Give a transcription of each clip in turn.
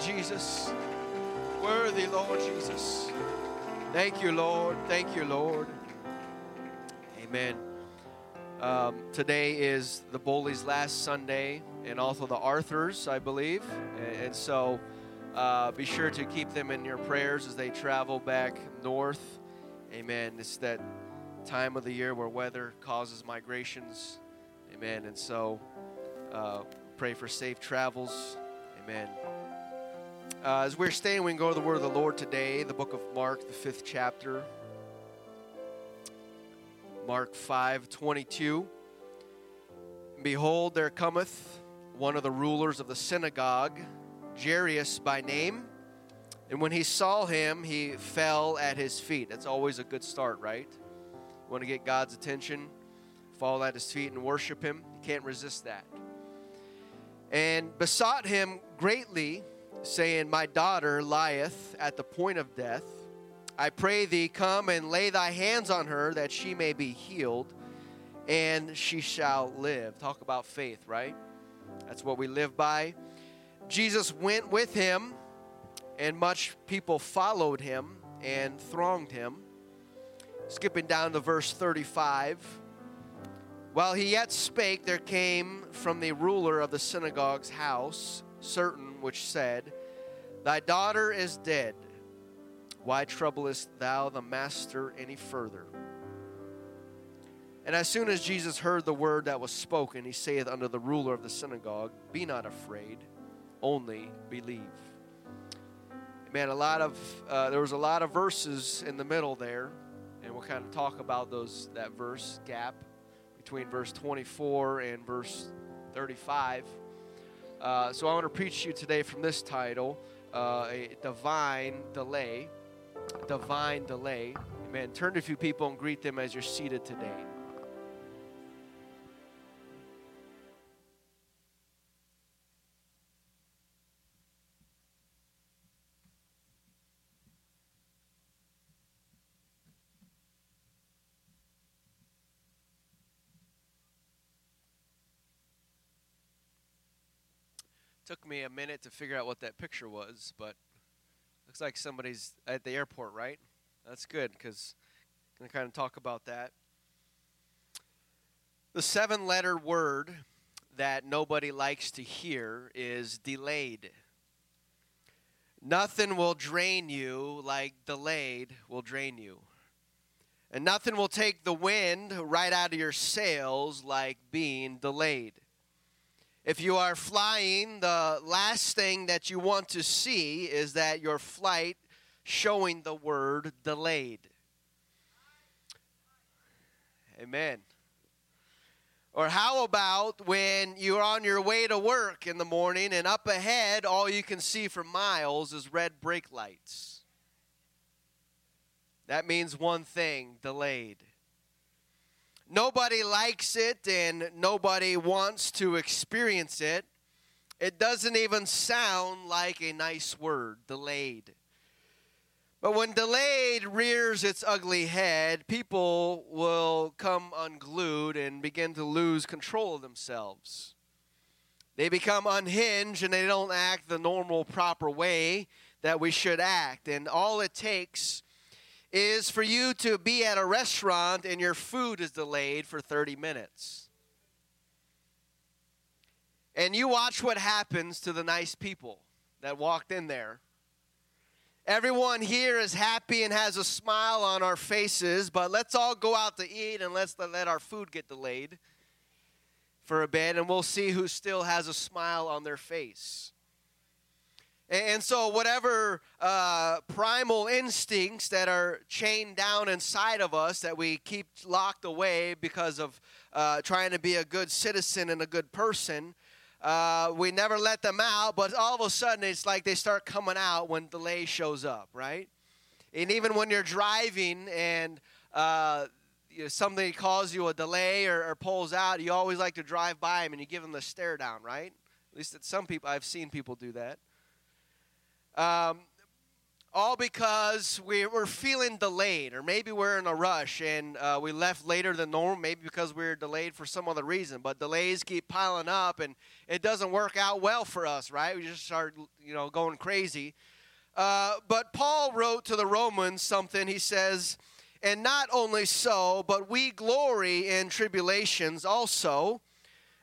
Jesus. Worthy, Lord Jesus. Thank you, Lord. Thank you, Lord. Amen. Um, today is the Bowley's last Sunday and also the Arthurs, I believe. And, and so uh, be sure to keep them in your prayers as they travel back north. Amen. It's that time of the year where weather causes migrations. Amen. And so uh, pray for safe travels. Amen. Uh, as we're staying, we can go to the word of the Lord today, the book of Mark, the fifth chapter. Mark 5 22. Behold, there cometh one of the rulers of the synagogue, Jairus by name. And when he saw him, he fell at his feet. That's always a good start, right? You want to get God's attention, fall at his feet and worship him. You can't resist that. And besought him greatly, saying, My daughter lieth at the point of death. I pray thee, come and lay thy hands on her that she may be healed, and she shall live. Talk about faith, right? That's what we live by. Jesus went with him, and much people followed him and thronged him. Skipping down to verse 35. While he yet spake, there came from the ruler of the synagogue's house certain which said, Thy daughter is dead. Why troublest thou the master any further? And as soon as Jesus heard the word that was spoken, he saith unto the ruler of the synagogue, Be not afraid, only believe. Man, a lot of uh, there was a lot of verses in the middle there, and we'll kind of talk about those that verse gap between verse 24 and verse 35. Uh, so I want to preach to you today from this title, uh, a divine delay. Divine delay. Amen. Turn to a few people and greet them as you're seated today. Me a minute to figure out what that picture was, but looks like somebody's at the airport, right? That's good because I'm going to kind of talk about that. The seven letter word that nobody likes to hear is delayed. Nothing will drain you like delayed will drain you. And nothing will take the wind right out of your sails like being delayed. If you are flying, the last thing that you want to see is that your flight showing the word delayed. Amen. Or how about when you're on your way to work in the morning and up ahead, all you can see for miles is red brake lights? That means one thing delayed. Nobody likes it and nobody wants to experience it. It doesn't even sound like a nice word, delayed. But when delayed rears its ugly head, people will come unglued and begin to lose control of themselves. They become unhinged and they don't act the normal, proper way that we should act. And all it takes is for you to be at a restaurant and your food is delayed for 30 minutes. And you watch what happens to the nice people that walked in there. Everyone here is happy and has a smile on our faces, but let's all go out to eat and let's let our food get delayed for a bit, and we'll see who still has a smile on their face. And so, whatever uh, primal instincts that are chained down inside of us that we keep locked away because of uh, trying to be a good citizen and a good person, uh, we never let them out. But all of a sudden, it's like they start coming out when delay shows up, right? And even when you're driving and uh, you know, calls you a delay or, or pulls out, you always like to drive by them and you give them the stare down, right? At least that some people, I've seen people do that. Um, all because we, we're feeling delayed, or maybe we're in a rush and uh, we left later than normal, maybe because we are delayed for some other reason. But delays keep piling up, and it doesn't work out well for us, right? We just start, you know, going crazy. Uh, but Paul wrote to the Romans something. He says, "And not only so, but we glory in tribulations also,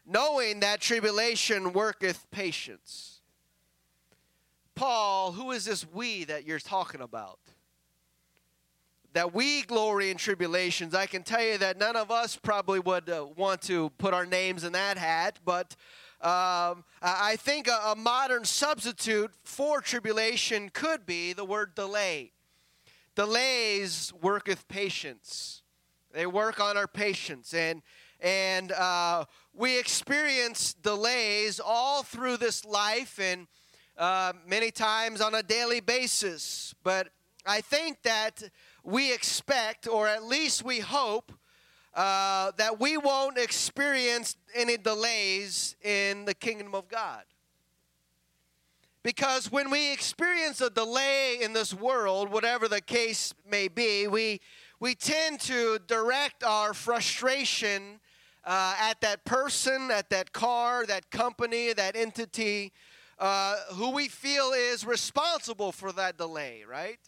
knowing that tribulation worketh patience." Paul, who is this we that you're talking about? That we glory in tribulations. I can tell you that none of us probably would uh, want to put our names in that hat, but um, I think a, a modern substitute for tribulation could be the word delay. Delays worketh patience. They work on our patience. And, and uh, we experience delays all through this life. And uh, many times on a daily basis. But I think that we expect, or at least we hope, uh, that we won't experience any delays in the kingdom of God. Because when we experience a delay in this world, whatever the case may be, we, we tend to direct our frustration uh, at that person, at that car, that company, that entity, uh, who we feel is responsible for that delay, right?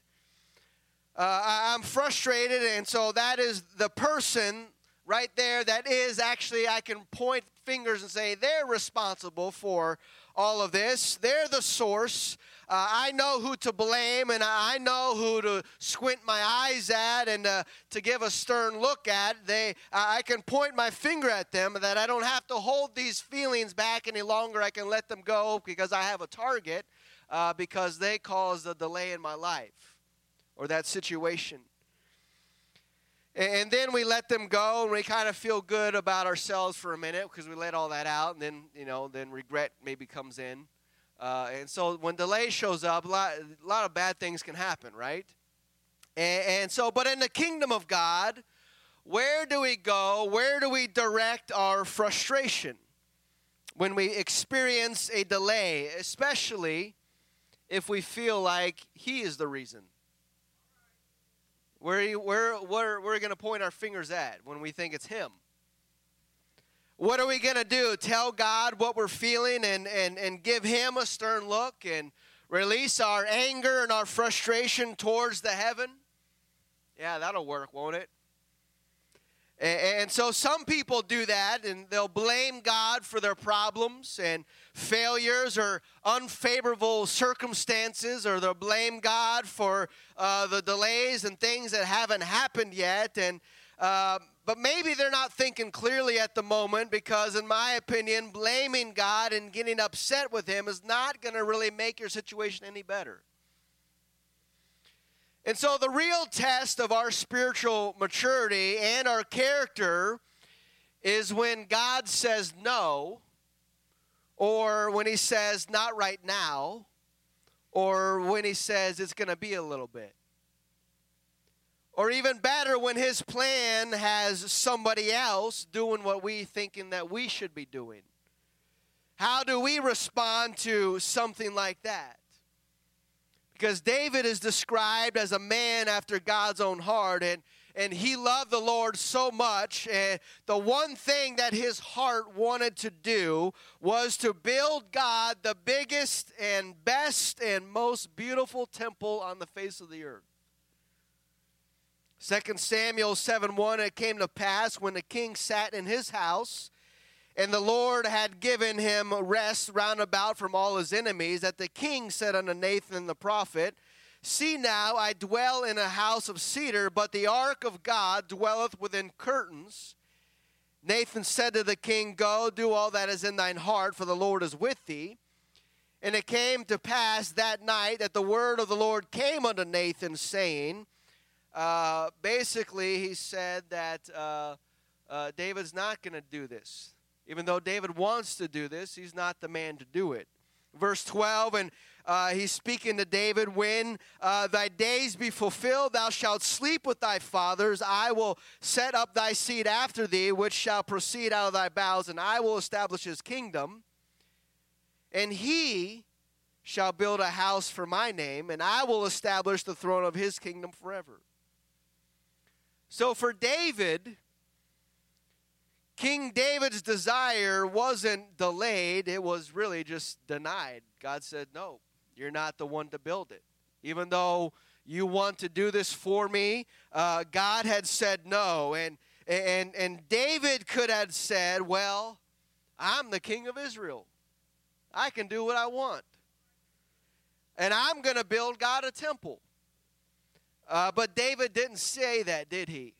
Uh, I'm frustrated, and so that is the person right there that is actually, I can point fingers and say they're responsible for all of this. They're the source. Uh, I know who to blame and I know who to squint my eyes at and uh, to give a stern look at. They, I can point my finger at them that I don't have to hold these feelings back any longer. I can let them go because I have a target uh, because they caused a delay in my life or that situation. And then we let them go and we kind of feel good about ourselves for a minute because we let all that out and then, you know, then regret maybe comes in. Uh, and so when delay shows up, a lot, a lot of bad things can happen, right? And, and so, but in the kingdom of God, where do we go? Where do we direct our frustration when we experience a delay, especially if we feel like He is the reason? Where, where, where, where are we going to point our fingers at when we think it's Him? What are we going to do? Tell God what we're feeling and, and, and give Him a stern look and release our anger and our frustration towards the heaven? Yeah, that'll work, won't it? And, so some people do that and they'll blame God for their problems and failures or unfavorable circumstances, or they'll blame God for uh, the delays and things that haven't happened yet. And uh, but maybe they're not thinking clearly at the moment because, in my opinion, blaming God and getting upset with Him is not going to really make your situation any better. And so, the real test of our spiritual maturity and our character is when God says no, or when He says not right now, or when He says it's going to be a little bit. Or even better, when his plan has somebody else doing what we thinking that we should be doing. How do we respond to something like that? Because David is described as a man after God's own heart, and, and he loved the Lord so much. And the one thing that his heart wanted to do was to build God the biggest and best and most beautiful temple on the face of the earth. 2 Samuel 7 1 It came to pass when the king sat in his house, and the Lord had given him rest round about from all his enemies, that the king said unto Nathan the prophet, See now, I dwell in a house of cedar, but the ark of God dwelleth within curtains. Nathan said to the king, Go, do all that is in thine heart, for the Lord is with thee. And it came to pass that night that the word of the Lord came unto Nathan, saying, uh, basically, he said that uh, uh, David's not going to do this. Even though David wants to do this, he's not the man to do it. Verse 12, and uh, he's speaking to David when uh, thy days be fulfilled, thou shalt sleep with thy fathers. I will set up thy seed after thee, which shall proceed out of thy bowels, and I will establish his kingdom. And he shall build a house for my name, and I will establish the throne of his kingdom forever. So for David, King David's desire wasn't delayed, it was really just denied. God said, No, you're not the one to build it. Even though you want to do this for me, uh, God had said no. And, and, and David could have said, Well, I'm the king of Israel. I can do what I want. And I'm going to build God a temple. Uh, but David didn't say that, did he?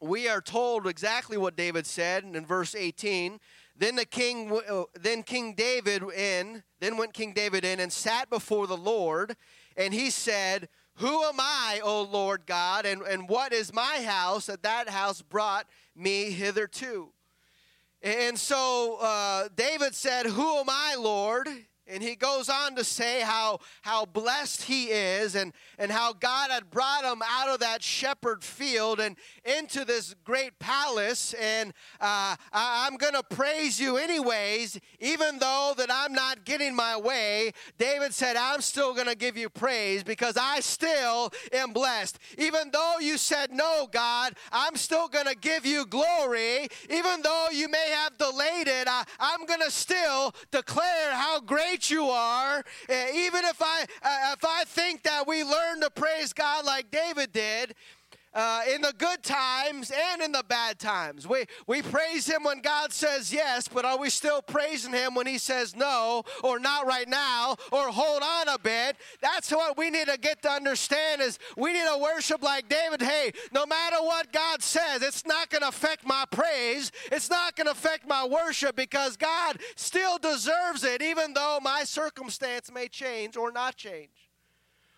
we are told exactly what David said in verse 18. Then the king, uh, then King David in, then went King David in and sat before the Lord, and he said, "Who am I, O Lord God, and and what is my house that that house brought me hitherto?" And so uh, David said, "Who am I, Lord?" And he goes on to say how, how blessed he is and, and how God had brought him out of that shepherd field and into this great palace. And uh, I'm going to praise you anyways, even though that I'm not getting my way. David said, I'm still going to give you praise because I still am blessed. Even though you said no, God, I'm still going to give you glory. Even though you may have delayed it, I, I'm going to still declare how great great you are. Eh, even if I uh, if I think that we learn to praise God like David did, uh, in the good times and in the bad times. We, we praise Him when God says yes, but are we still praising Him when He says no, or not right now, or hold on a bit? That's what we need to get to understand is we need to worship like David. Hey, no matter what God says, it's not going to affect my praise. It's not going to affect my worship because God still deserves it, even though my circumstance may change or not change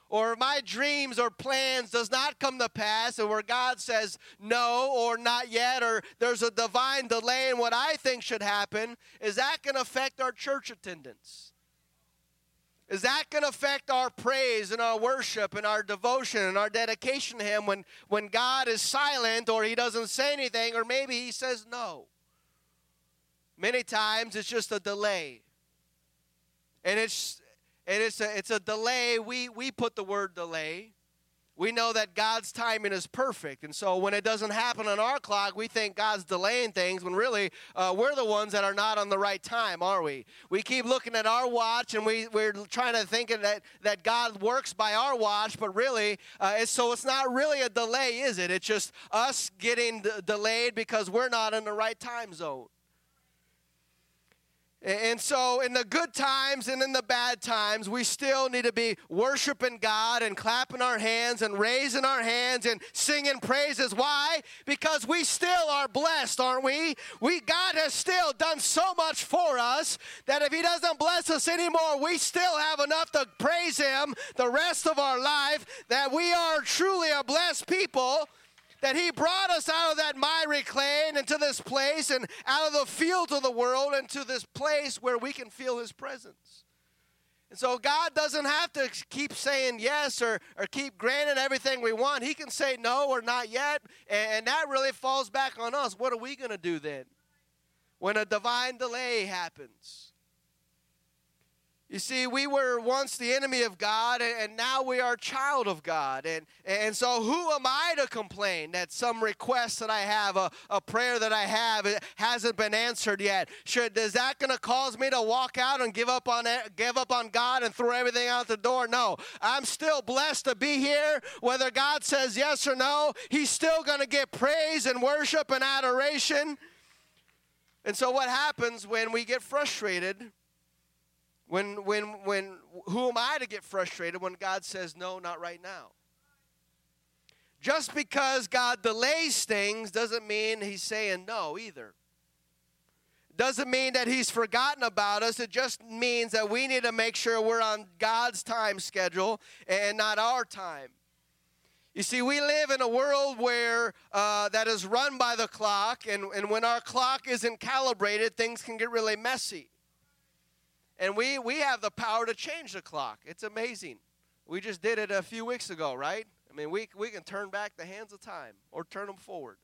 or my dreams or plans does not come to pass and where God says no or not yet or there's a divine delay in what I think should happen, is that going to affect our church attendance? Is that going to affect our praise and our worship and our devotion and our dedication to Him when, when God is silent or He doesn't say anything or maybe He says no? Many times it's just a delay. And it's and it's a, it's a delay. We, we put the word delay. We know that God's timing is perfect. And so when it doesn't happen on our clock, we think God's delaying things when really uh, we're the ones that are not on the right time, are we? We keep looking at our watch and we, we're trying to think that, that God works by our watch, but really, uh, it's, so it's not really a delay, is it? It's just us getting d- delayed because we're not in the right time zone. And so, in the good times and in the bad times, we still need to be worshiping God and clapping our hands and raising our hands and singing praises. Why? Because we still are blessed, aren't we? We God has still done so much for us that if He doesn't bless us anymore, we still have enough to praise Him the rest of our life. That we are truly a blessed people that He brought us out of that miry clay and into this place and out of the fields of the world into this place where we can feel His presence. And so God doesn't have to keep saying yes or, or keep granting everything we want. He can say no or not yet. And that really falls back on us. What are we going to do then when a divine delay happens? You see, we were once the enemy of God, and now we are child of God. And, and so, who am I to complain that some request that I have, a, a prayer that I have, it hasn't been answered yet? Should, is that going to cause me to walk out and give up on give up on God and throw everything out the door? No, I'm still blessed to be here. Whether God says yes or no, He's still going to get praise and worship and adoration. And so, what happens when we get frustrated? When, when, when, who am I to get frustrated when God says, no, not right now? Just because God delays things doesn't mean he's saying no either. Doesn't mean that he's forgotten about us. It just means that we need to make sure we're on God's time schedule and not our time. You see, we live in a world where uh, that is run by the clock, and, and when our clock isn't calibrated, things can get really messy. And we, we have the power to change the clock. It's amazing. We just did it a few weeks ago, right? I mean, we, we can turn back the hands of time or turn them forward.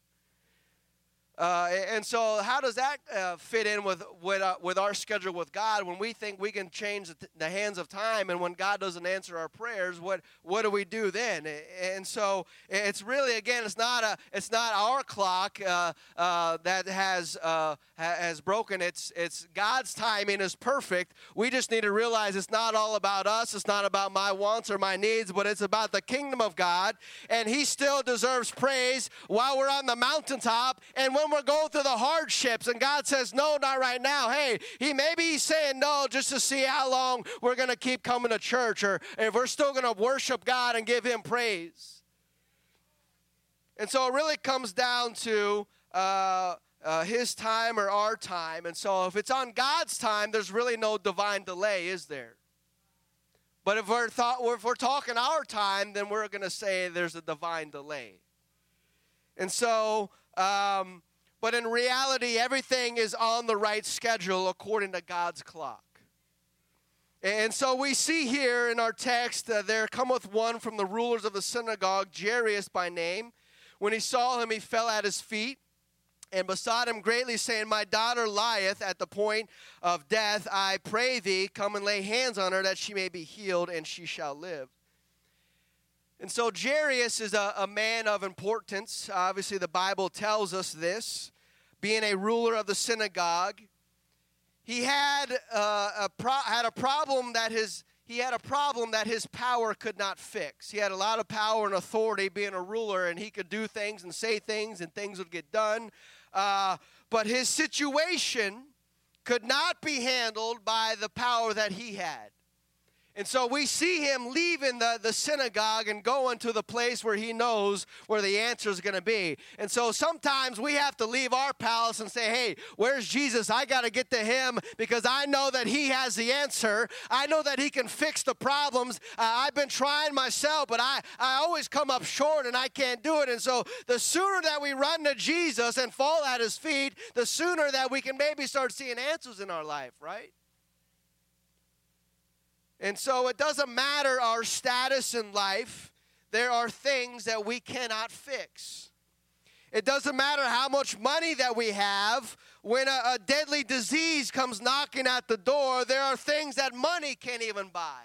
Uh, and so, how does that uh, fit in with with, uh, with our schedule with God? When we think we can change the, the, hands of time, and when God doesn't answer our prayers, what what do we do then? And so, it's really again, it's not a it's not our clock uh, uh, that has uh, has broken. It's it's God's timing is perfect. We just need to realize it's not all about us. It's not about my wants or my needs, but it's about the kingdom of God, and He still deserves praise while we're on the mountaintop and when we're going through the hardships and God says, no, not right now, hey, he maybe he's saying no just to see how long we're going to keep coming to church or if we're still going to worship God and give him praise. And so it really comes down to uh, uh, his time or our time. And so if it's on God's time, there's really no divine delay, is there? But if we're, thought, if we're talking our time, then we're going to say there's a divine delay. And so um, but in reality, everything is on the right schedule according to God's clock. And so we see here in our text, uh, there cometh one from the rulers of the synagogue, Jairus by name. When he saw him, he fell at his feet and besought him greatly, saying, My daughter lieth at the point of death. I pray thee, come and lay hands on her, that she may be healed, and she shall live. And so Jairus is a, a man of importance. Obviously, the Bible tells us this being a ruler of the synagogue, he had uh, a pro- had a problem that his he had a problem that his power could not fix. He had a lot of power and authority being a ruler, and he could do things and say things, and things would get done. Uh, but his situation could not be handled by the power that he had. And so we see him leaving the, the synagogue and going to the place where he knows where the answer is going to be. And so sometimes we have to leave our palace and say, hey, where's Jesus? I got to get to him because I know that he has the answer. I know that he can fix the problems. Uh, I've been trying myself, but I, I always come up short and I can't do it. And so the sooner that we run to Jesus and fall at his feet, the sooner that we can maybe start seeing answers in our life, right? And so it doesn't matter our status in life, there are things that we cannot fix. It doesn't matter how much money that we have. When a, a, deadly disease comes knocking at the door, there are things that money can't even buy.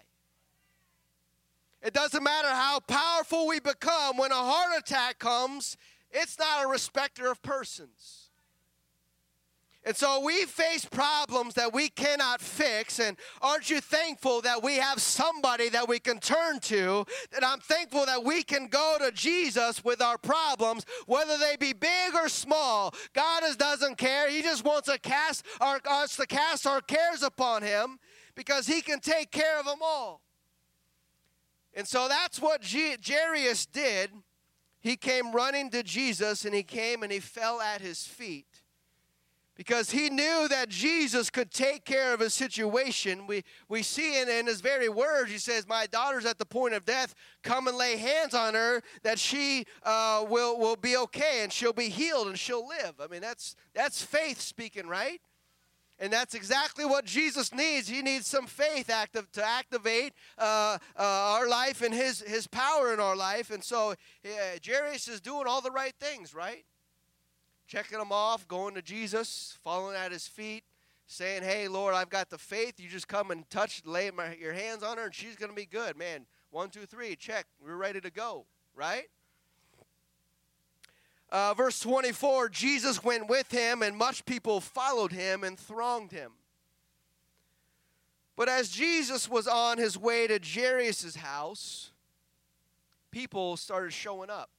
It doesn't matter how powerful we become. When a heart attack comes, it's not a respecter of persons. And so we face problems that we cannot fix. And aren't you thankful that we have somebody that we can turn to? That I'm thankful that we can go to Jesus with our problems, whether they be big or small. God doesn't care. He just wants to cast our, us to cast our cares upon Him because He can take care of them all. And so that's what G- Jairus did. He came running to Jesus and he came and he fell at his feet because he knew that Jesus could take care of his situation. We, we see in, in his very words, he says, My daughter's at the point of death. Come and lay hands on her that she uh, will, will be okay and she'll be healed and she'll live. I mean, that's, that's faith speaking, right? And that's exactly what Jesus needs. He needs some faith active to activate uh, uh, our life and his, his power in our life. And so yeah, Jairus is doing all the right things, right? Checking them off, going to Jesus, falling at his feet, saying, Hey, Lord, I've got the faith. You just come and touch, lay my, your hands on her, and she's going to be good. Man, one, two, three, check. We're ready to go, right? Uh, verse 24 Jesus went with him, and much people followed him and thronged him. But as Jesus was on his way to Jairus' house, people started showing up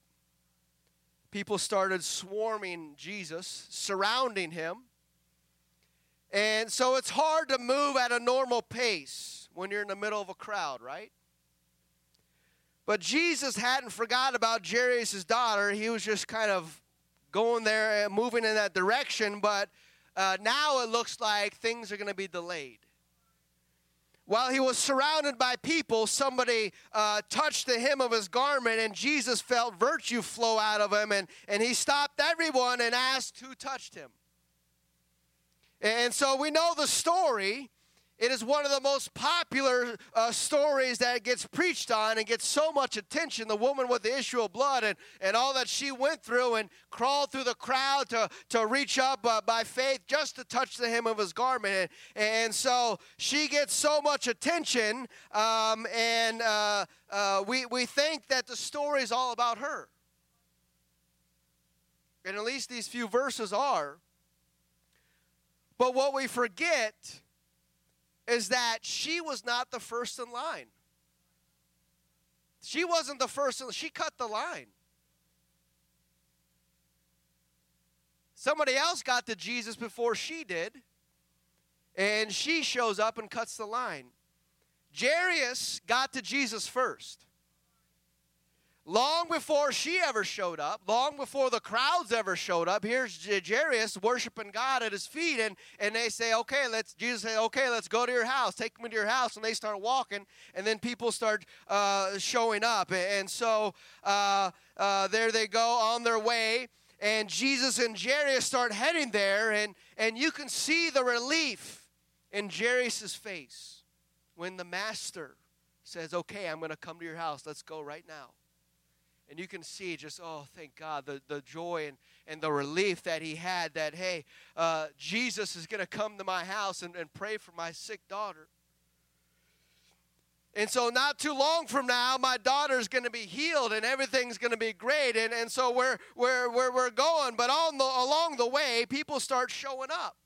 people started swarming Jesus, surrounding him. And so it's hard to move at a normal pace when you're in the middle of a crowd, right? But Jesus hadn't forgot about Jairus' daughter. He was just kind of going there and moving in that direction. But uh, now it looks like things are going to be delayed. While he was surrounded by people, somebody uh, touched the hem of his garment, and Jesus felt virtue flow out of him, and, and he stopped everyone and asked who touched him. And so we know the story it is one of the most popular uh, stories that gets preached on and gets so much attention. The woman with the issue of blood and, and all that she went through and crawled through the crowd to, to reach up uh, by faith just to touch the hem of his garment. And, and so she gets so much attention, um, and uh, uh we, we think that the story is all about her. And at least these few verses are. But what we forget is that she was not the first in line. She wasn't the first, in, she cut the line. Somebody else got to Jesus before she did, and she shows up and cuts the line. Jairus got to Jesus first. Long before she ever showed up, long before the crowds ever showed up, here's Jairus worshiping God at his feet, and, and they say, okay, let's, Jesus say, okay, let's go to your house, take me to your house, and they start walking, and then people start uh, showing up. And so uh, uh, there they go on their way, and Jesus and Jairus start heading there, and, and you can see the relief in Jairus' face when the master says, okay, I'm going to come to your house, let's go right now. And you can see just, oh, thank God, the, the joy and, and the relief that he had that, hey, uh, Jesus is going to come to my house and, and pray for my sick daughter. And so, not too long from now, my daughter's going to be healed and everything's going to be great. And, and so, we're, we're, we're, we're going. But on the, along the way, people start showing up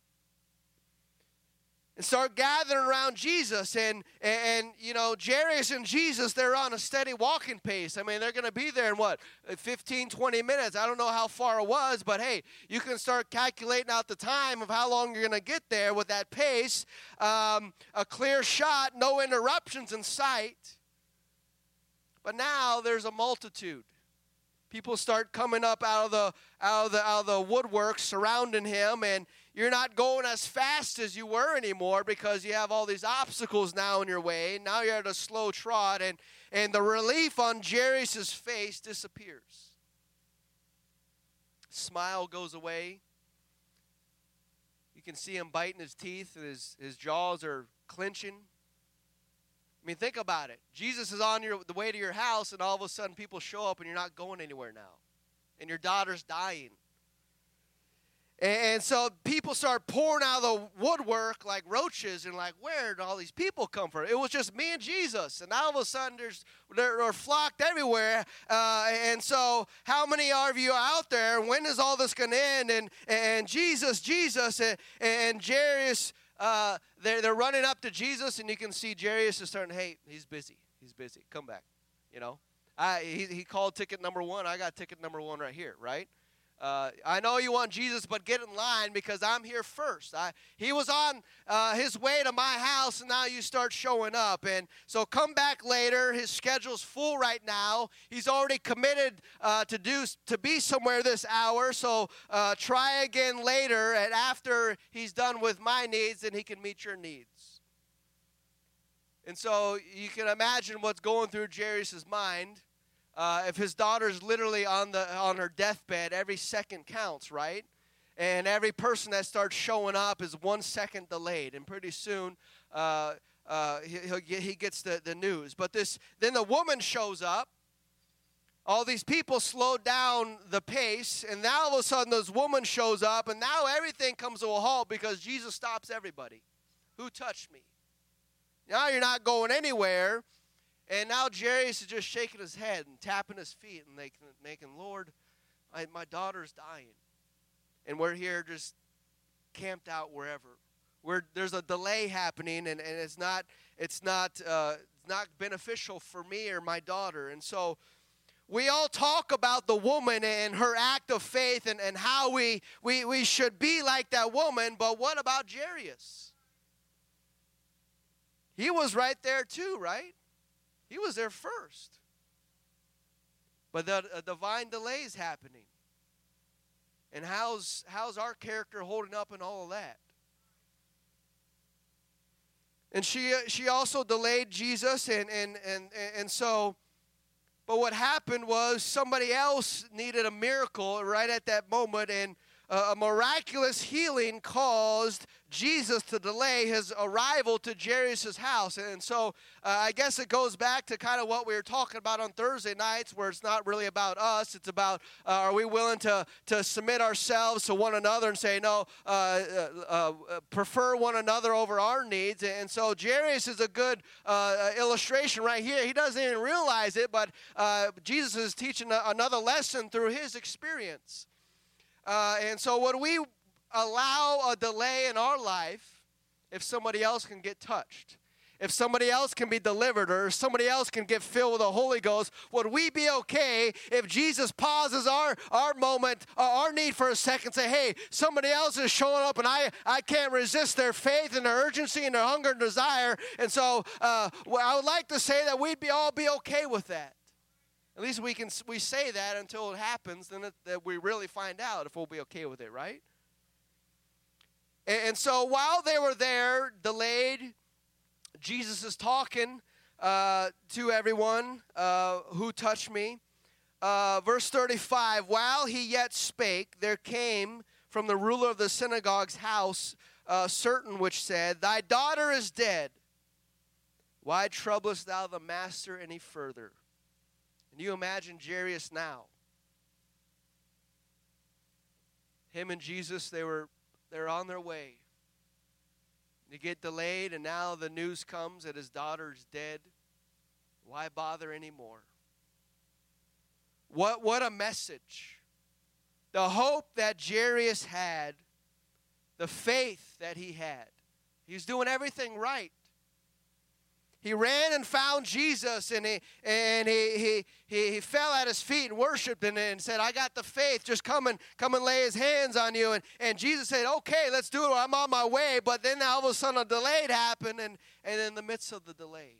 and start gathering around Jesus. And, and, you know, Jairus and Jesus, they're on a steady walking pace. I mean, they're going to be there in what, 15, 20 minutes. I don't know how far it was, but hey, you can start calculating out the time of how long you're going to get there with that pace. Um, a clear shot, no interruptions in sight. But now there's a multitude. People start coming up out of the out of the out of the woodwork surrounding him, and you're not going as fast as you were anymore because you have all these obstacles now in your way. Now you're at a slow trot, and, and the relief on Jairus' face disappears. Smile goes away. You can see him biting his teeth, and his, his jaws are clenching. I mean, think about it. Jesus is on your, the way to your house, and all of a sudden people show up, and you're not going anywhere now. And your daughter's dying. And so people start pouring out of the woodwork like roaches and like, where did all these people come from? It was just me and Jesus. And all of a sudden, there's, they're, they're flocked everywhere. Uh, and so, how many of you out there? When is all this going to end? And, and Jesus, Jesus, and, and Jairus, uh, they're, they're running up to Jesus, and you can see Jairus is starting, hey, he's busy. He's busy. Come back. You know, I, he, he called ticket number one. I got ticket number one right here, right? Uh, I know you want Jesus, but get in line because I'm here first. I, he was on uh, his way to my house, and now you start showing up. And so come back later. His schedule's full right now. He's already committed uh, to do to be somewhere this hour. So uh, try again later, and after he's done with my needs, then he can meet your needs. And so you can imagine what's going through Jairus' mind. Uh, if his daughter's literally on the on her deathbed, every second counts, right? And every person that starts showing up is one second delayed, and pretty soon uh, uh, he, he gets the, the news. But this then the woman shows up. All these people slow down the pace, and now all of a sudden this woman shows up, and now everything comes to a halt because Jesus stops everybody. Who touched me? Now you're not going anywhere and now is just shaking his head and tapping his feet and making, making Lord, I, my daughter's dying. And we're here just camped out wherever. Where there's a delay happening and, and it's not it's not uh, not beneficial for me or my daughter. And so we all talk about the woman and her act of faith and, and how we, we, we should be like that woman, but what about Jairus? He was right there too, right? He was there first. But the a divine delay is happening. And how's how's our character holding up in all of that? And she uh, she also delayed Jesus and and and and so but what happened was somebody else needed a miracle right at that moment and a miraculous healing caused Jesus to delay his arrival to Jairus' house. And so uh, I guess it goes back to kind of what we were talking about on Thursday nights, where it's not really about us. It's about uh, are we willing to, to submit ourselves to one another and say, no, uh, uh, uh prefer one another over our needs. And so Jairus is a good uh, illustration right here. He doesn't even realize it, but Jesus is teaching another lesson through his experience. Uh, and so, when we allow a delay in our life if somebody else can get touched? If somebody else can be delivered or somebody else can get filled with the Holy Ghost, would we be okay if Jesus pauses our, our moment, uh, our need for a second, say, hey, somebody else is showing up and I, I can't resist their faith and their urgency and their hunger and desire. And so uh, I would like to say that we'd be all be okay with that. At least we can we say that until it happens, then it, that we really find out if we'll be okay with it, right? And, and so while they were there, delayed, Jesus is talking uh, to everyone uh, who touched me. Uh, verse 35 While he yet spake, there came from the ruler of the synagogue's house uh, certain which said, Thy daughter is dead. Why troublest thou the master any further? And you imagine Jairus now. Him and Jesus, they were they're on their way. They get delayed, and now the news comes that his daughter's dead. Why bother anymore? What what a message. The hope that Jairus had, the faith that he had. He's doing everything right. He ran and found Jesus and he, and he, he, he, he fell at his feet and worshiped and, and said, I got the faith. Just come and, come and lay his hands on you. And, and Jesus said, Okay, let's do it. I'm on my way. But then all of a sudden a delay happened. And, and in the midst of the delay,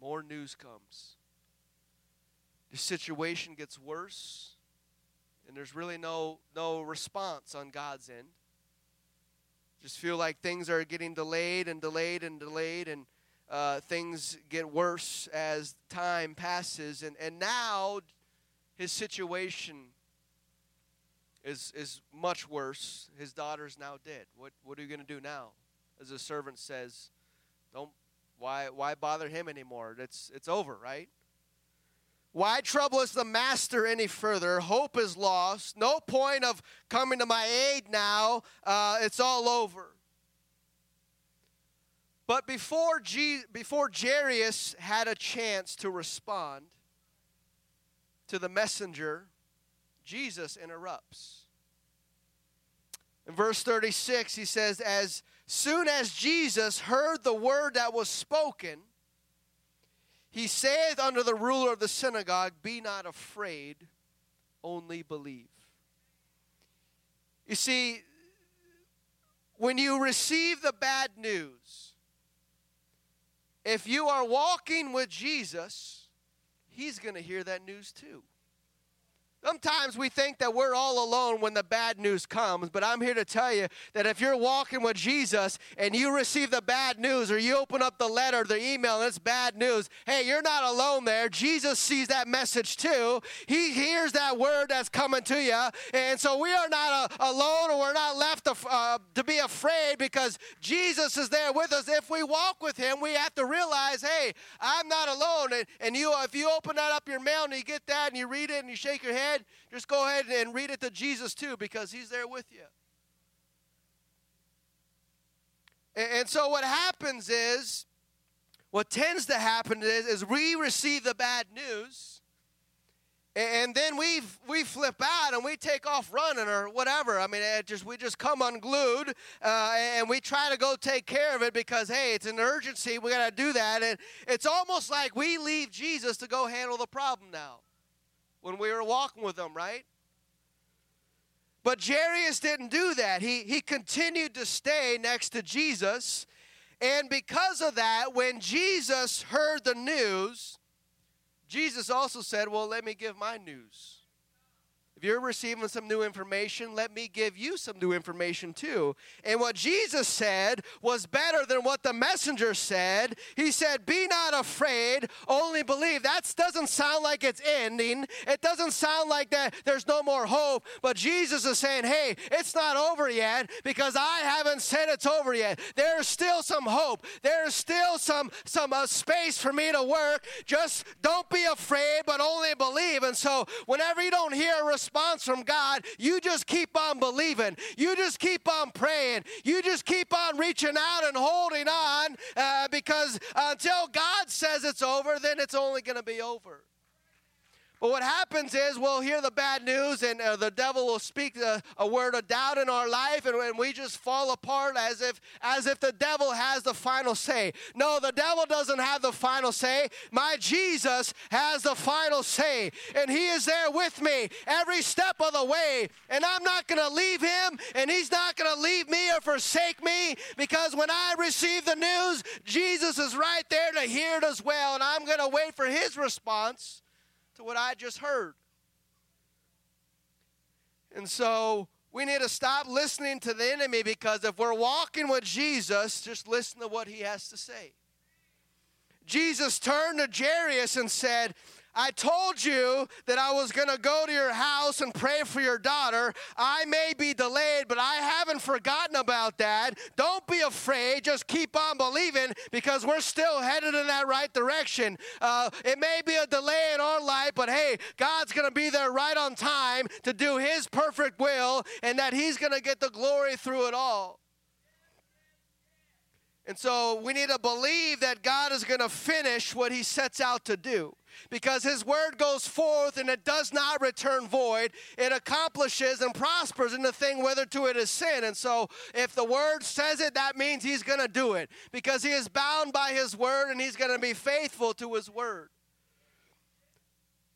more news comes. The situation gets worse. And there's really no, no response on God's end. Just feel like things are getting delayed and delayed and delayed. And uh, things get worse as time passes. And, and now his situation is, is much worse. His daughter's now dead. What, what are you going to do now? As the servant says, don't, why, why bother him anymore? It's, it's over, right? Why trouble us the master any further? Hope is lost. No point of coming to my aid now. Uh, it's all over. But before, G- before Jairus had a chance to respond to the messenger, Jesus interrupts. In verse 36, he says, As soon as Jesus heard the word that was spoken, he saith unto the ruler of the synagogue, Be not afraid, only believe. You see, when you receive the bad news, if you are walking with Jesus, he's going to hear that news too. Sometimes we think that we're all alone when the bad news comes, but I'm here to tell you that if you're walking with Jesus and you receive the bad news or you open up the letter, the email, and it's bad news, hey, you're not alone there. Jesus sees that message too. He hears that word that's coming to you. And so we are not uh, alone or we're not left to, uh, to be afraid because Jesus is there with us. If we walk with Him, we have to realize, hey, I'm not alone. And, and you, if you open that up your mail and you get that and you read it and you shake your head, ahead, just go ahead and read it to Jesus too, because he's there with you. And so what happens is, what tends to happen is, is we receive the bad news, and then we we flip out and we take off running or whatever. I mean, just we just come unglued uh, and we try to go take care of it because hey, it's an urgency. We got to do that, and it's almost like we leave Jesus to go handle the problem now when we were walking with them, right? But Jairus didn't do that. He, he continued to stay next to Jesus. And because of that, when Jesus heard the news, Jesus also said, Well, let me give my news. If you're receiving some new information, let me give you some new information too. And what Jesus said was better than what the messenger said. He said, Be not afraid, only believe. That doesn't sound like it's ending. It doesn't sound like that there's no more hope. But Jesus is saying, Hey, it's not over yet because I haven't said it's over yet. There's still some hope. There's still some, some uh, space for me to work. Just don't be afraid, but only believe. And so, whenever you don't hear a response, response from God, you just keep on believing. You just keep on praying. You just keep on reaching out and holding on uh, because until God says it's over, then it's only going to be over. But what happens is we'll hear the bad news, and uh, the devil will speak a, a, word of doubt in our life, and, and we just fall apart as if as if the devil has the final say. No, the devil doesn't have the final say. My Jesus has the final say, and He is there with me every step of the way. And I'm not going to leave Him, and He's not going to leave me or forsake me, because when I receive the news, Jesus is right there to hear it as well, and I'm going to wait for His response to what I just heard. And so we need to stop listening to the enemy because if we're walking with Jesus, just listen to what he has to say. Jesus turned to Jairus and said, I told you that I was going to go to your house and pray for your daughter. I may be delayed, but I haven't forgotten about that. Don't be afraid. Just keep on believing because we're still headed in that right direction. Uh, it may be a delay in our life, but hey, God's going to be there right on time to do His perfect will and that He's going to get the glory through it all. And so we need to believe that God is going to finish what He sets out to do because his word goes forth and it does not return void. It accomplishes and prospers in the thing whether to it is sin. And so if the word says it, that means he's going to do it because he is bound by his word and he's going to be faithful to his word.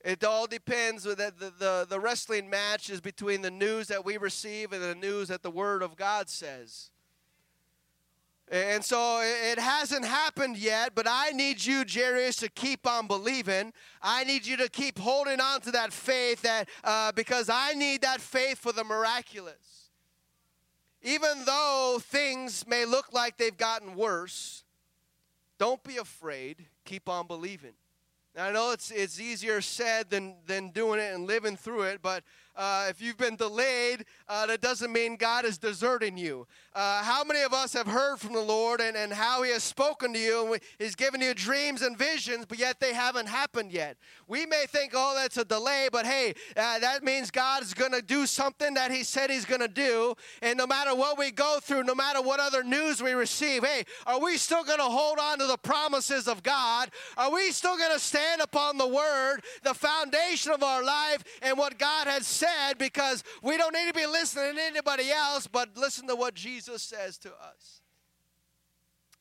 It all depends. The, the, the wrestling match is between the news that we receive and the news that the Word of God says. And so it hasn't happened yet, but I need you, Jairus, to keep on believing. I need you to keep holding on to that faith that uh, because I need that faith for the miraculous. Even though things may look like they've gotten worse, don't be afraid. Keep on believing. Now, I know it's, it's easier said than, than doing it and living through it, but uh, if you've been delayed, uh, that doesn't mean God is deserting you. Uh, how many of us have heard from the Lord and, and how He has spoken to you and He's given you dreams and visions, but yet they haven't happened yet? We may think, oh, that's a delay, but hey, uh, that means God is going to do something that He said He's going to do. And no matter what we go through, no matter what other news we receive, hey, are we still going to hold on to the promises of God? Are we still going to stand upon the Word, the foundation of our life, and what God has said because we don't need to be listening to anybody else, but listen to what Jesus says to us.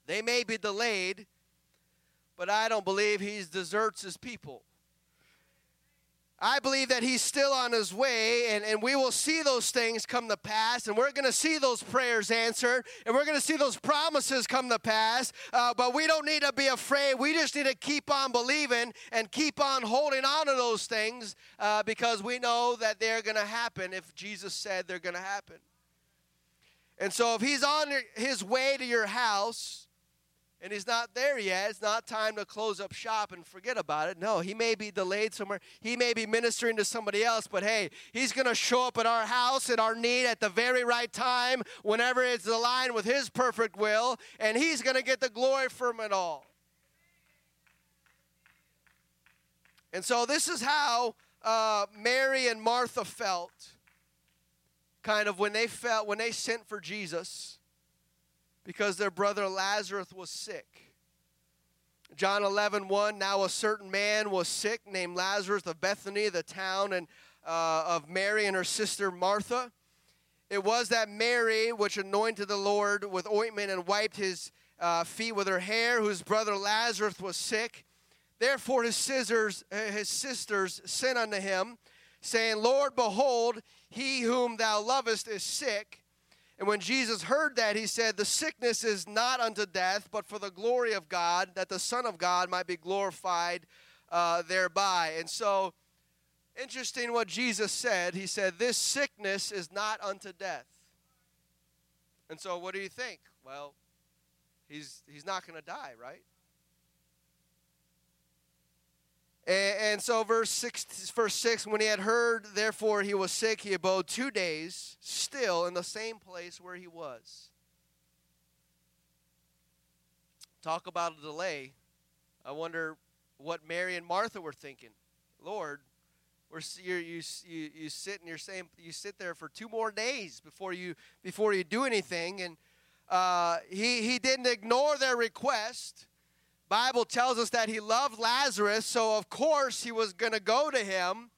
They may be delayed, but I don't believe he deserts his people. I believe that he's still on his way, and, and we will see those things come to pass, and we're going to see those prayers answered, and we're going to see those promises come to pass. Uh, but we don't need to be afraid. We just need to keep on believing and keep on holding on to those things uh, because we know that they're going to happen if Jesus said they're going to happen. And so if he's on his way to your house, and he's not there yet. It's not time to close up shop and forget about it. No, he may be delayed somewhere. He may be ministering to somebody else, but hey, he's going to show up at our house at our need at the very right time whenever it's aligned with his perfect will, and he's going to get the glory from it all. And so this is how uh, Mary and Martha felt kind of when they felt when they sent for Jesus because their brother Lazarus was sick. John 11, 1, now a certain man was sick named Lazarus of Bethany, the town and, uh, of Mary and her sister Martha. It was that Mary which anointed the Lord with ointment and wiped his uh, feet with her hair, whose brother Lazarus was sick. Therefore his sisters, his sisters sent unto him, saying, Lord, behold, he whom thou lovest is sick. And when Jesus heard that, he said, The sickness is not unto death, but for the glory of God, that the Son of God might be glorified uh, thereby. And so Interesting what Jesus said. He said, This sickness is not unto death. And so, what do you think? Well, he's, he's not going to die, right? And, so, verse 6, verse 6 when he had heard, therefore, he was sick, he abode two days still in the same place where he was. Talk about a delay. I wonder what Mary and Martha were thinking. Lord, we're, you you, you, you sit in your same you sit there for two more days before you before you do anything and uh, he he didn't ignore their request bible tells us that he loved lazarus so of course he was going to go to him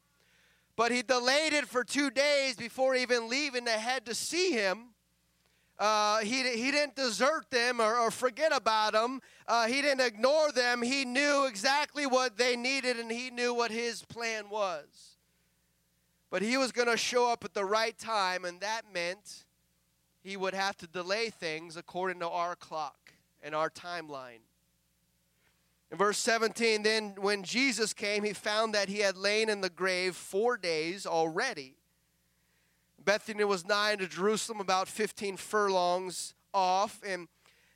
but he delayed it for two days before even leaving ahead to see him uh, he, he didn't desert them or, or forget about them. Uh, he didn't ignore them. He knew exactly what they needed and he knew what his plan was. But he was going to show up at the right time, and that meant he would have to delay things according to our clock and our timeline. In verse 17, then when Jesus came, he found that he had lain in the grave four days already. Bethany was nigh to Jerusalem, about 15 furlongs off, and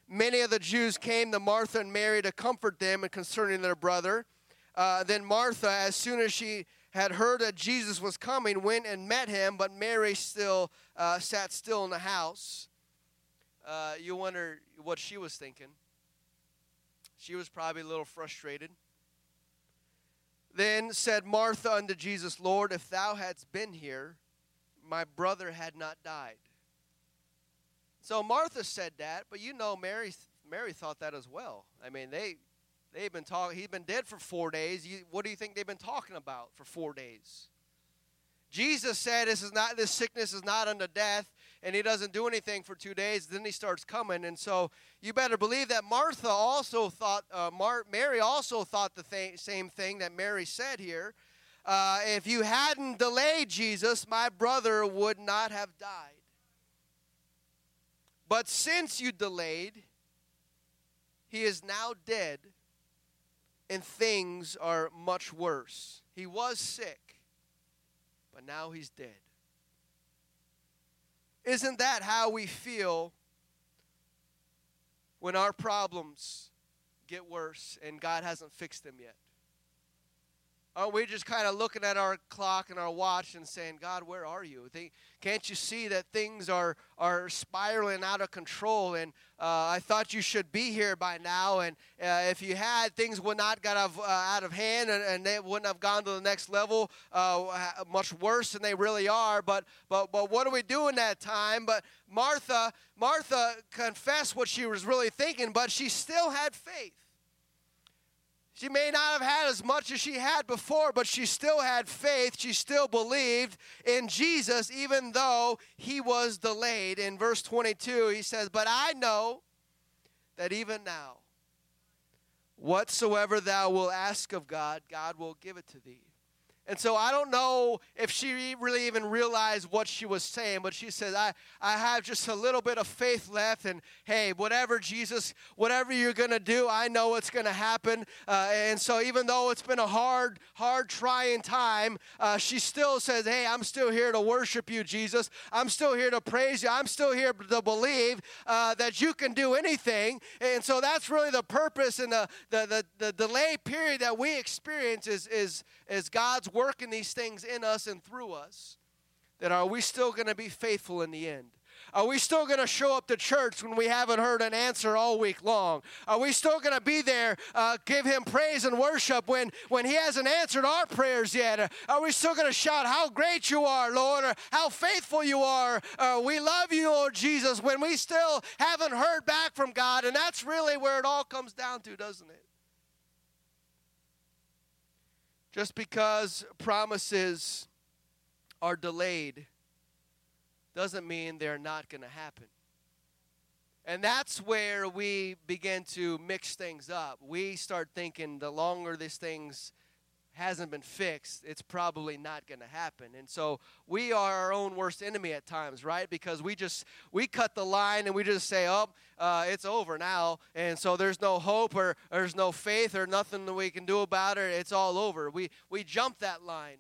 many of the Jews came to Martha and Mary to comfort them and concerning their brother. Uh, then Martha, as soon as she had heard that Jesus was coming, went and met him, but Mary still uh, sat still in the house. Uh, you wonder what she was thinking. She was probably a little frustrated. Then said Martha unto Jesus, Lord, if thou hadst been here, my brother had not died. So Martha said that, but you know Mary Mary thought that as well. I mean, they they've been talking he's been dead for 4 days. You, what do you think they've been talking about for 4 days? Jesus said this is not this sickness is not unto death and he doesn't do anything for 2 days then he starts coming and so you better believe that Martha also thought uh, Mar- Mary also thought the th- same thing that Mary said here uh, if you hadn't delayed Jesus, my brother would not have died. But since you delayed, he is now dead, and things are much worse. He was sick, but now he's dead. Isn't that how we feel when our problems get worse and God hasn't fixed them yet? Aren't we just kind of looking at our clock and our watch and saying, God, where are you? can't you see that things are, are spiraling out of control? And uh, I thought you should be here by now. And uh, if you had, things would not got out of, uh, out of hand and, and, they wouldn't have gone to the next level uh, much worse than they really are. But, but, but what do we do in that time? But Martha, Martha confessed what she was really thinking, but she still had faith. She may not have had as much as she had before, but she still had faith. She still believed in Jesus, even though he was delayed. In verse 22, he says, But I know that even now, whatsoever thou wilt ask of God, God will give it to thee. And so I don't know if she really even realized what she was saying, but she said, I, I have just a little bit of faith left. And hey, whatever, Jesus, whatever you're going to do, I know it's going to happen. Uh, and so even though it's been a hard, hard, trying time, uh, she still says, Hey, I'm still here to worship you, Jesus. I'm still here to praise you. I'm still here to believe uh, that you can do anything. And so that's really the purpose and the, the, the, the delay period that we experience is, is, is God's working these things in us and through us, that are we still going to be faithful in the end? Are we still going to show up to church when we haven't heard an answer all week long? Are we still going to be there, uh, give Him praise and worship when, when He hasn't answered our prayers yet? Are we still going to shout, How great you are, Lord, or how faithful you are? Uh, we love you, Lord Jesus, when we still haven't heard back from God? And that's really where it all comes down to, doesn't it? Just because promises are delayed doesn't mean they're not going to happen. And that's where we begin to mix things up. We start thinking the longer these thing's hasn't been fixed, it's probably not going to happen. And so we are our own worst enemy at times, right? Because we just we cut the line and we just say, "Oh, uh, it's over now," and so there's no hope or, or there's no faith or nothing that we can do about it. It's all over. We we jump that line.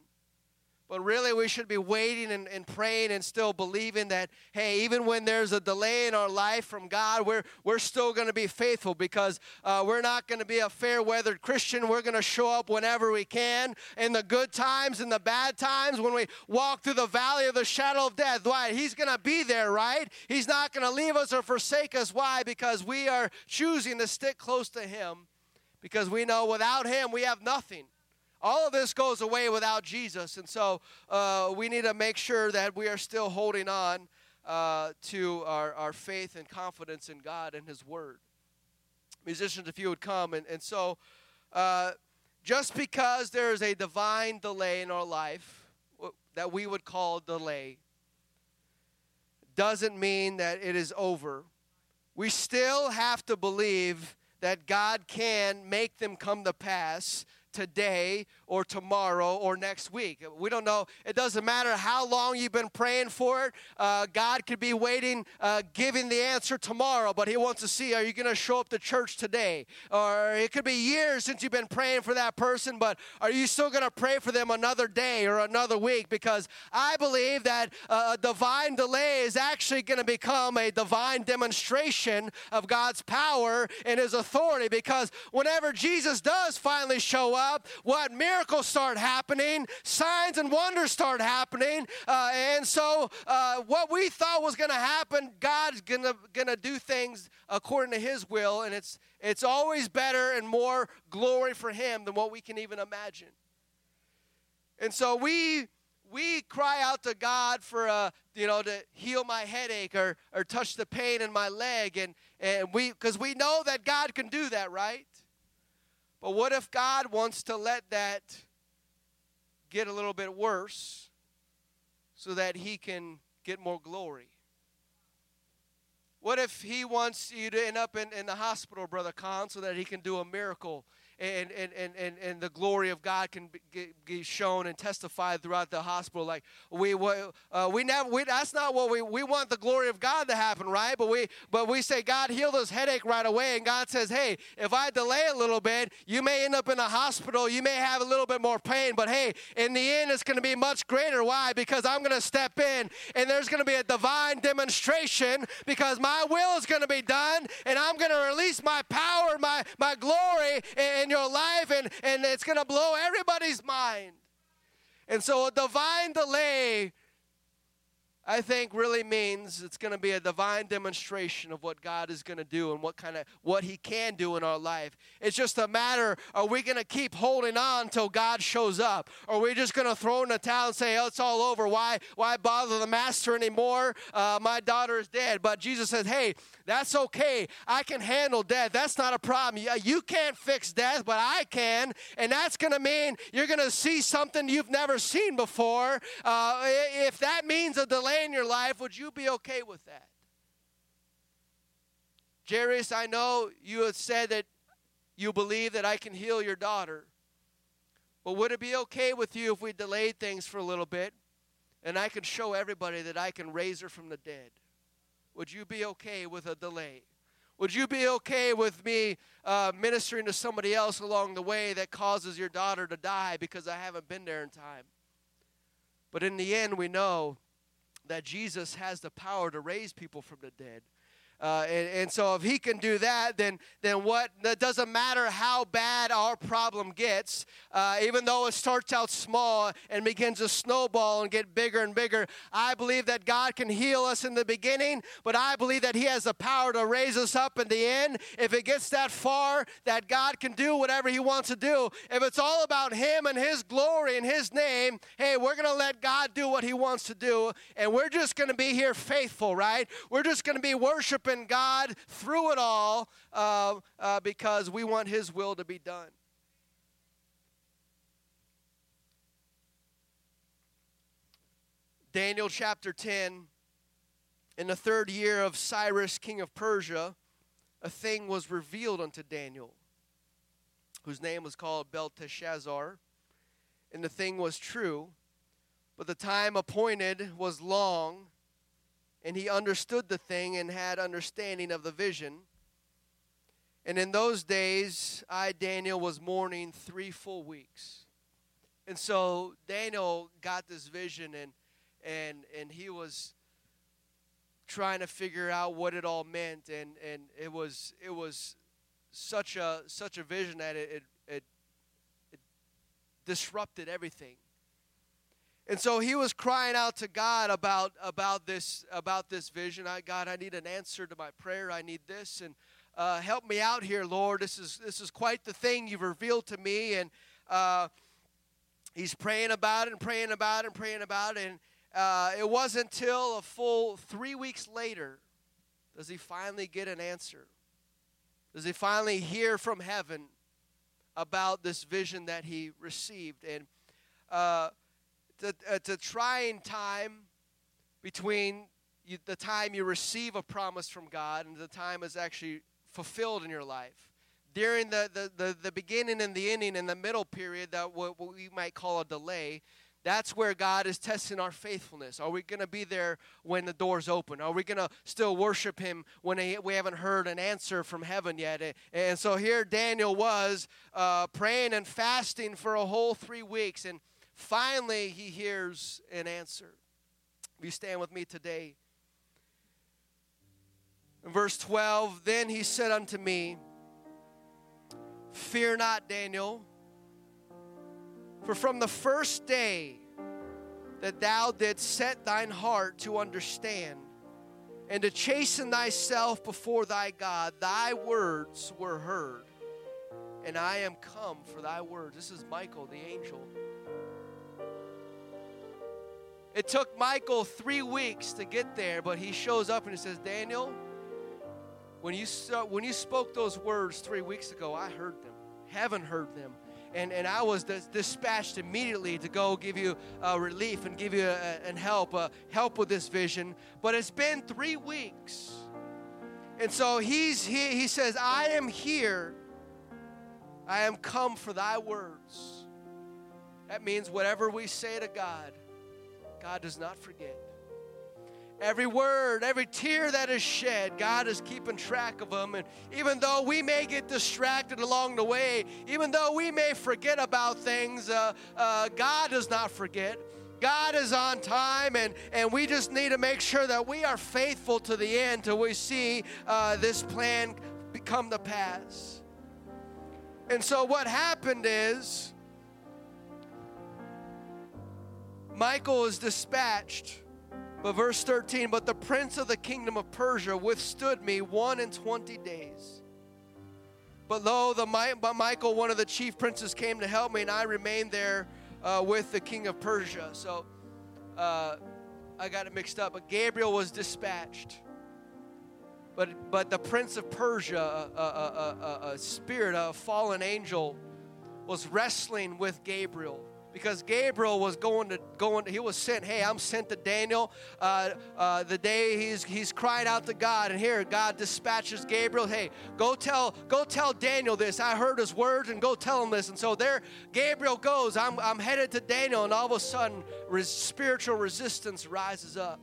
But really, we should be waiting and, and, praying and still believing that, hey, even when there's a delay in our life from God, we're, we're still going to be faithful because uh, we're not going to be a fair weathered Christian. We're going to show up whenever we can in the good times and the bad times when we walk through the valley of the shadow of death. Why? He's going to be there, right? He's not going to leave us or forsake us. Why? Because we are choosing to stick close to Him because we know without Him we have nothing. All of this goes away without Jesus. And so uh, we need to make sure that we are still holding on uh, to our, our faith and confidence in God and His Word. Musicians, if you would come. And, and so uh, just because there is a divine delay in our life that we would call delay doesn't mean that it is over. We still have to believe that God can make them come to pass today or tomorrow or next week. We don't know. It doesn't matter how long you've been praying for it. Uh, God could be waiting, uh, giving the answer tomorrow, but He wants to see are you going to show up to church today? Or it could be years since you've been praying for that person, but are you still going to pray for them another day or another week? Because I believe that uh, a divine delay is actually going to become a divine demonstration of God's power and His authority. Because whenever Jesus does finally show up, up, what miracles start happening, signs and wonders start happening. Uh, and so, uh, what we thought was going to happen, God's going to do things according to His will, and it's, it's always better and more glory for Him than what we can even imagine. And so, we we cry out to God for uh, you know to heal my headache or or touch the pain in my leg and and we because we know that God can do that right but what if God wants to let that get a little bit worse so that he can get more glory? What if he wants you to end up in, in the hospital, Brother Khan, so that he can do a miracle and, and, and, and, and the glory of God can be shown and testified throughout the hospital. Like we uh, we never we, that's not what we we want the glory of God to happen, right? But we but we say God heal this headache right away, and God says, hey, if I delay a little bit, you may end up in a hospital. You may have a little bit more pain, but hey, in the end, it's going to be much greater. Why? Because I'm going to step in, and there's going to be a divine demonstration because my will is going to be done, and I'm going to release my power, my my glory, and your life and, and it's going to blow everybody's mind. And so a divine delay I think really means it's going to be a divine demonstration of what God is going to do and what kind of what he can do in our life. It's just a matter are we going to keep holding on until God shows up? Or are we just going to throw in the towel and say, "Oh, it's all over. Why why bother the master anymore? Uh, my daughter is dead." But Jesus says, "Hey, that's okay. I can handle death. That's not a problem. You can't fix death, but I can. And that's going to mean you're going to see something you've never seen before. Uh, if that means a delay in your life, would you be okay with that? Jairus, I know you have said that you believe that I can heal your daughter. But would it be okay with you if we delayed things for a little bit and I can show everybody that I can raise her from the dead? Would you be okay with a delay? Would you be okay with me uh, ministering to somebody else along the way that causes your daughter to die because I haven't been there in time? But in the end, we know that Jesus has the power to raise people from the dead. Uh, and, and, so if he can do that, then then what? It doesn't matter how bad our problem gets, uh, even though it starts out small and begins to snowball and get bigger and bigger. I believe that God can heal us in the beginning, but I believe that He has the power to raise us up in the end. If it gets that far, that God can do whatever He wants to do. If it's all about Him and His glory and His name, hey, we're going to let God do what He wants to do, and we're just going to be here faithful, right? We're just going to be worshiping worshiping God through it all uh, uh, because we want His will to be done. Daniel chapter 10, in the third year of Cyrus, king of Persia, a thing was revealed unto Daniel, whose name was called Belteshazzar. And the thing was true, but the time appointed was long and he understood the thing and had understanding of the vision. And in those days, I, Daniel, was mourning three full weeks. And so Daniel got this vision and and and he was trying to figure out what it all meant and and it was it was such a such a vision that it it, it, it disrupted everything. And so he was crying out to God about about this about this vision. I God, I need an answer to my prayer. I need this and uh, help me out here, Lord. This is this is quite the thing you've revealed to me. And uh, he's praying about it and praying about it and praying about it. And uh, it wasn't until a full three weeks later does he finally get an answer. Does he finally hear from heaven about this vision that he received? And uh, it's a trying time between you, the time you receive a promise from God and the time is actually fulfilled in your life. During the, the, the, the beginning and the ending and the middle period, that what, what we might call a delay, that's where God is testing our faithfulness. Are we going to be there when the doors open? Are we going to still worship Him when we haven't heard an answer from heaven yet? And so here Daniel was uh, praying and fasting for a whole three weeks, and finally he hears an answer. If you stand with me today. In verse 12, then he said unto me, Fear not, Daniel. For from the first day that thou didst set thine heart to understand and to chasten thyself before thy God, thy words were heard, and I am come for thy words. This is Michael, the angel. It took Michael three weeks to get there, but he shows up and he says, Daniel, when you, when you spoke those words three weeks ago, I heard them. Heaven heard them and, and I was dispatched immediately to go give you uh, relief and give you uh, and help uh, help with this vision. But it's been three weeks, and so he's he, he says, "I am here. I am come for Thy words." That means whatever we say to God, God does not forget. Every word, every tear that is shed, God is keeping track of them. And even though we may get distracted along the way, even though we may forget about things, uh, uh, God does not forget. God is on time, and, and we just need to make sure that we are faithful to the end till we see uh, this plan become the pass. And so, what happened is Michael is dispatched but verse 13, but the prince of the kingdom of Persia withstood me one and twenty days. But lo, the but Michael, one of the chief princes, came to help me, and I remained there uh, with the king of Persia. So uh, I got it mixed up. But Gabriel was dispatched. But but the prince of Persia, a, a, a, a spirit, a fallen angel, was wrestling with Gabriel because Gabriel was going to going. He was sent. Hey, I'm sent to Daniel. Uh, uh, the day he's he's crying out to God, and here God dispatches Gabriel. Hey, go tell go tell Daniel this. I heard his words, and go tell him this. And so there, Gabriel goes. I'm I'm headed to Daniel, and all of a sudden, res, spiritual resistance rises up,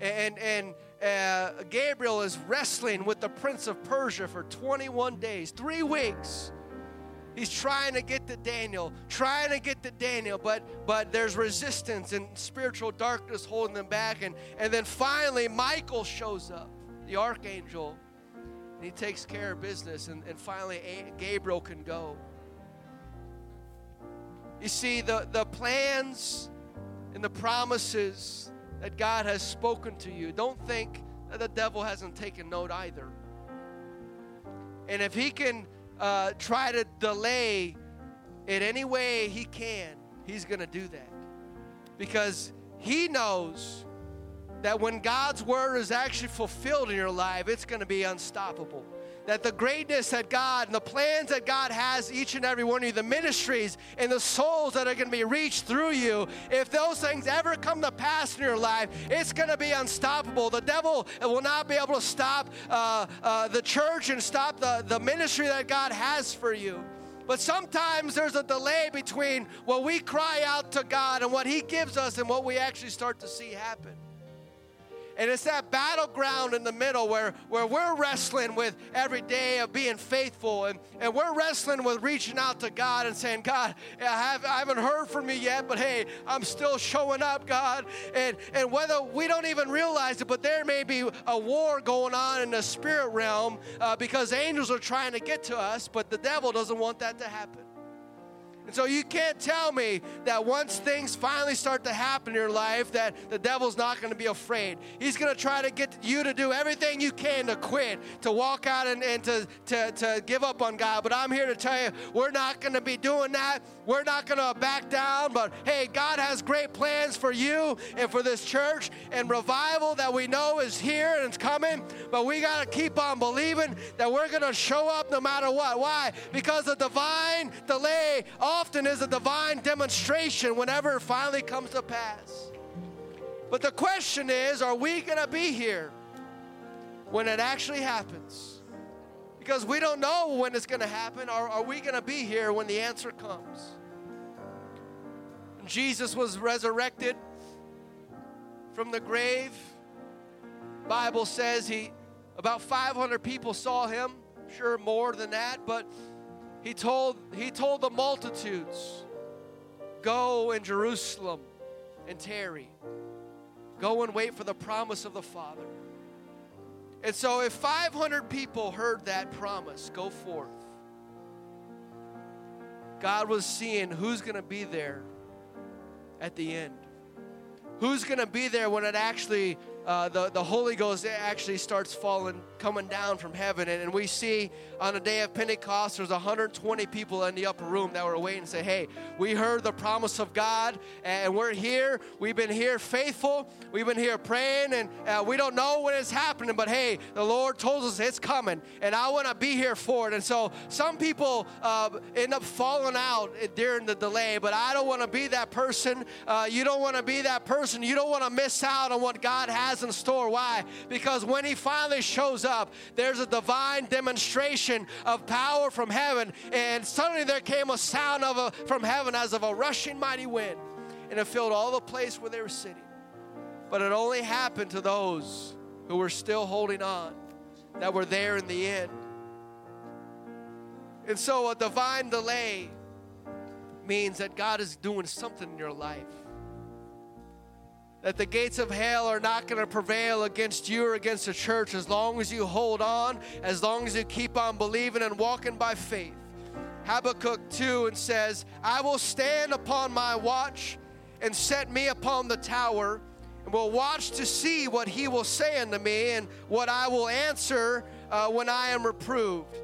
and and. Uh, Gabriel is wrestling with the prince of Persia for 21 days, three weeks He's trying to get to Daniel, trying to get to Daniel, but but there's resistance and spiritual darkness holding them back. And, and then finally, Michael shows up, the archangel, and he takes care of business. And, and finally, Gabriel can go. You see, the, the plans and the promises that God has spoken to you, don't think that the devil hasn't taken note either. And if he can uh, try to delay it any way he can, he's going to do that. Because he knows that when God's word is actually fulfilled in your life, it's going to be unstoppable that the greatness that God and the plans that God has each and every one of you, the ministries and the souls that are going to be reached through you, if those things ever come to pass in your life, it's going to be unstoppable. The devil will not be able to stop uh, uh, the church and stop the, the ministry that God has for you. But sometimes there's a delay between what we cry out to God and what He gives us and what we actually start to see happen. And it's that battleground in the middle where, where we're wrestling with every day of being faithful. And, and we're wrestling with reaching out to God and saying, God, I, have, I haven't heard from you yet, but hey, I'm still showing up, God. And, and whether we don't even realize it, but there may be a war going on in the spirit realm uh, because angels are trying to get to us, but the devil doesn't want that to happen. And so you can't tell me that once things finally start to happen in your life that the devil's not going to be afraid. He's going to try to get you to do everything you can to quit, to walk out and, and to, to, to give up on God. But I'm here to tell you, we're not going to be doing that. We're not going to back down. But hey, God has great plans for you and for this church and revival that we know is here and it's coming. But we got to keep on believing that we're going to show up no matter what. Why? Because the divine delay often is a divine demonstration whenever it finally comes to pass. But the question is are we going to be here when it actually happens? Because we don't know when it's going to happen. Or are we going to be here when the answer comes? Jesus was resurrected from the grave. Bible says he about 500 people saw him, sure more than that, but he told, he told the multitudes, Go in Jerusalem and tarry. Go and wait for the promise of the Father. And so, if 500 people heard that promise, go forth, God was seeing who's going to be there at the end. Who's going to be there when it actually uh, the, the Holy Ghost actually starts falling, coming down from heaven. And, and, we see on the day of Pentecost, there's 120 people in the upper room that were waiting and say, Hey, we heard the promise of God, and we're here. We've been here faithful. We've been here praying, and uh, we don't know when it's happening, but hey, the Lord told us it's coming, and I want to be here for it. And so some people uh, end up falling out during the delay, but I don't want to be that person. Uh, you don't want to be that person. You don't want to miss out on what God has has in store. Why? Because when he finally shows up, there's a divine demonstration of power from heaven, and suddenly there came a sound of a, from heaven as of a rushing mighty wind, and it filled all the place where they were sitting. But it only happened to those who were still holding on, that were there in the end. And so a divine delay means that God is doing something in your life that the gates of hell are not going to prevail against you or against the church as long as you hold on, as long as you keep on believing and walking by faith. Habakkuk 2 and says, I will stand upon my watch and set me upon the tower, and will watch to see what he will say unto me and what I will answer uh, when I am reproved.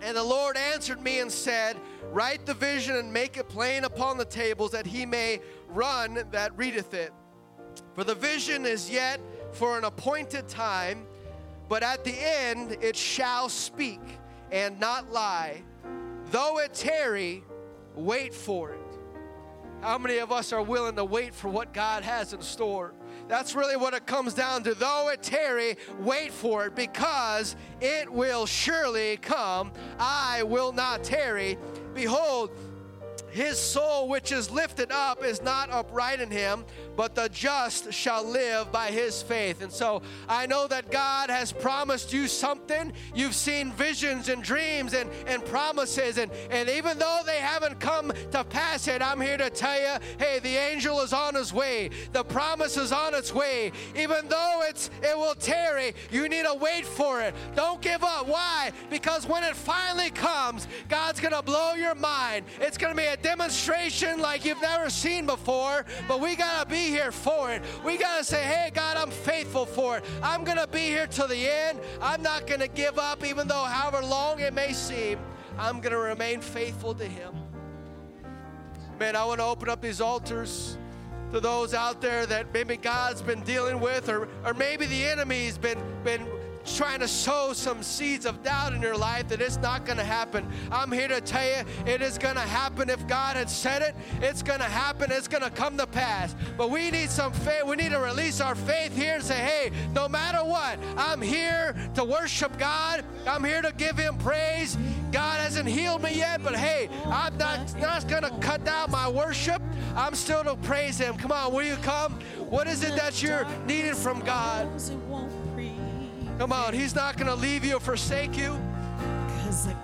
And the Lord answered me and said, Write the vision and make it plain upon the tables, that he may run that readeth it. For the vision is yet for an appointed time, but at the end it shall speak and not lie. Though it tarry, wait for it. How many of us are willing to wait for what God has in store? That's really what it comes down to. Though it tarry, wait for it because it will surely come. I will not tarry. Behold, his soul which is lifted up is not upright in him, but the just shall live by his faith. And so I know that God has promised you something. You've seen visions and dreams and, and promises, and, and even though they haven't come to pass yet, I'm here to tell you hey, the angel is on his way, the promise is on its way. Even though it's it will tarry, you need to wait for it. Don't give up. Why? Because when it finally comes, God's gonna blow your mind. It's gonna be a demonstration like you've never seen before, but we gotta be here for it. We got to say, hey, God, I'm faithful for it. I'm going to be here till the end. I'm not going to give up, even though however long it may seem, I'm going to remain faithful to Him. Man, I want to open up these altars to those out there that maybe God's been dealing with, or, or maybe the enemy's been, been trying to sow some seeds of doubt in your life that it's not going to happen. I'm here to tell you it is going to happen. If God had said it, it's going to happen. It's going to come to pass. But we need some faith. We need to release our faith here and say, hey, no matter what, I'm here to worship God. I'm here to give Him praise. God hasn't healed me yet, but hey, I'm not, not going to cut down my worship. I'm still to praise Him. Come on, will you come? What is it that you're needing from God? Come on, He's not going to leave you or forsake you.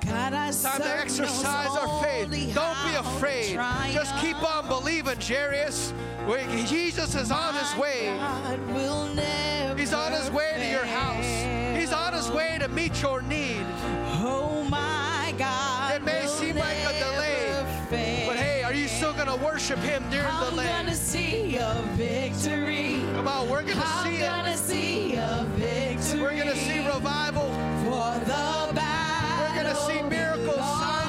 God, Time to exercise our faith. Don't be afraid. Just keep on believing, Jairus. Jesus is on his way. He's on his way to your house. He's on his way to meet your need. Oh my God. It may seem like a delay, but hey, are you still going to worship him during the delay? I'm going to see a victory. Come on, we're going to see it. Gonna see a victory we're going to see revival. For the battle we're going to see miracles,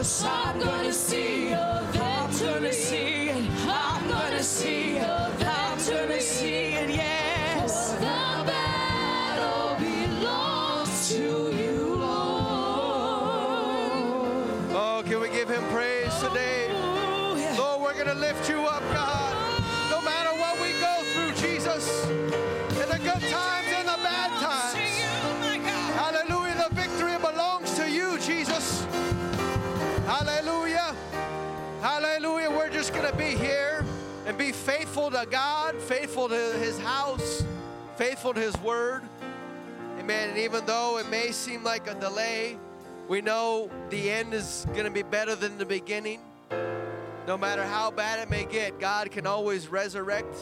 yes, I'm to God, faithful to his house, faithful to his word. Amen. And even though it may seem like a delay, we know the end is going to be better than the beginning. No matter how bad it may get, God can always resurrect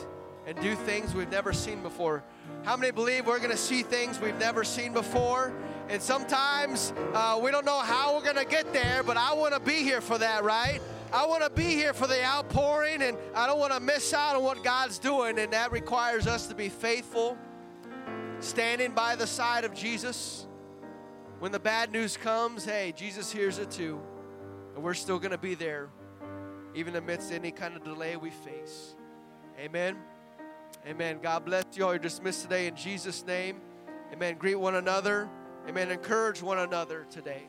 and do things we've never seen before. How many believe we're going to see things we've never seen before? And sometimes uh, we don't know how we're going to get there, but I want to be here for that, right? I want to be here for the outpouring, and I don't want to miss out on what God's doing, and that requires us to be faithful, standing by the side of Jesus. When the bad news comes, hey, Jesus hears it too, and we're still going to be there even amidst any kind of delay we face. Amen. Amen. God bless you all. You're dismissed today in Jesus' name. Amen. Greet one another. Amen. Encourage one another today.